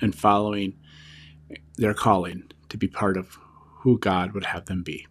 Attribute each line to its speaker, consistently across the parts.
Speaker 1: and following their calling to be part of who God would have them be.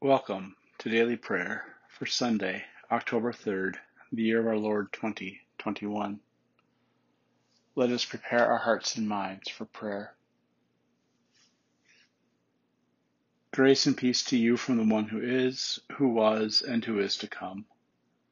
Speaker 1: Welcome to Daily Prayer for Sunday, October 3rd, the year of our Lord 2021. Let us prepare our hearts and minds for prayer. Grace and peace to you from the one who is, who was, and who is to come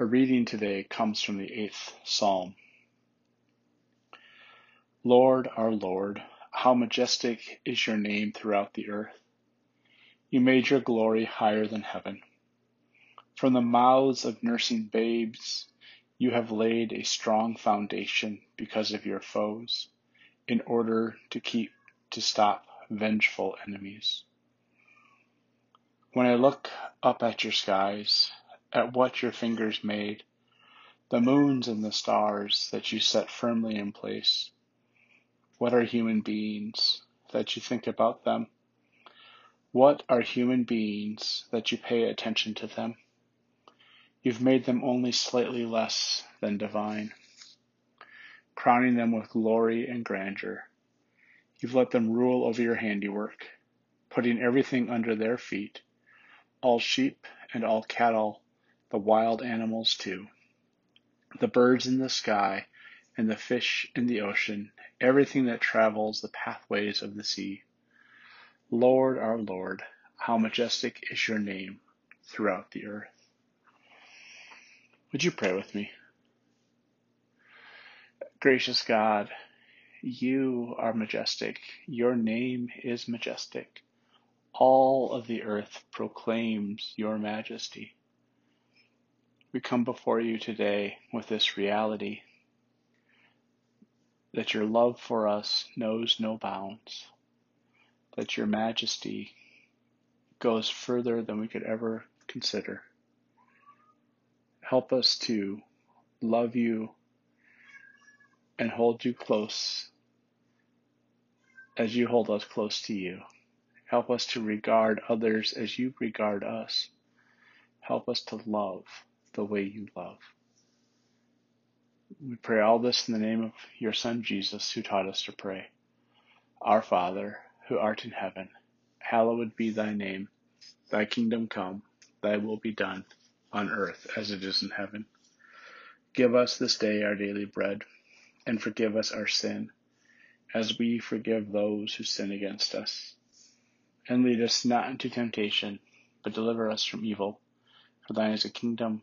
Speaker 1: Our reading today comes from the eighth psalm. Lord, our Lord, how majestic is your name throughout the earth. You made your glory higher than heaven. From the mouths of nursing babes, you have laid a strong foundation because of your foes, in order to keep, to stop vengeful enemies. When I look up at your skies, at what your fingers made, the moons and the stars that you set firmly in place. What are human beings that you think about them? What are human beings that you pay attention to them? You've made them only slightly less than divine, crowning them with glory and grandeur. You've let them rule over your handiwork, putting everything under their feet, all sheep and all cattle the wild animals too, the birds in the sky and the fish in the ocean, everything that travels the pathways of the sea. Lord, our Lord, how majestic is your name throughout the earth. Would you pray with me? Gracious God, you are majestic. Your name is majestic. All of the earth proclaims your majesty. We come before you today with this reality that your love for us knows no bounds, that your majesty goes further than we could ever consider. Help us to love you and hold you close as you hold us close to you. Help us to regard others as you regard us. Help us to love the way you love. We pray all this in the name of your Son Jesus, who taught us to pray. Our Father, who art in heaven, hallowed be thy name. Thy kingdom come, thy will be done, on earth as it is in heaven. Give us this day our daily bread, and forgive us our sin, as we forgive those who sin against us. And lead us not into temptation, but deliver us from evil. For thine is the kingdom,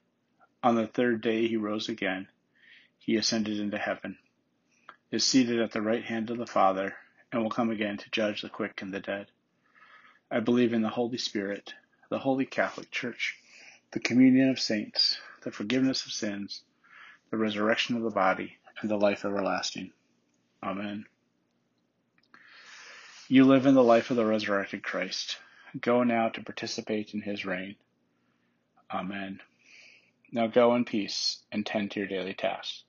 Speaker 1: On the third day he rose again. He ascended into heaven, is seated at the right hand of the Father, and will come again to judge the quick and the dead. I believe in the Holy Spirit, the Holy Catholic Church, the communion of saints, the forgiveness of sins, the resurrection of the body, and the life everlasting. Amen. You live in the life of the resurrected Christ. Go now to participate in his reign. Amen. Now go in peace and tend to your daily tasks.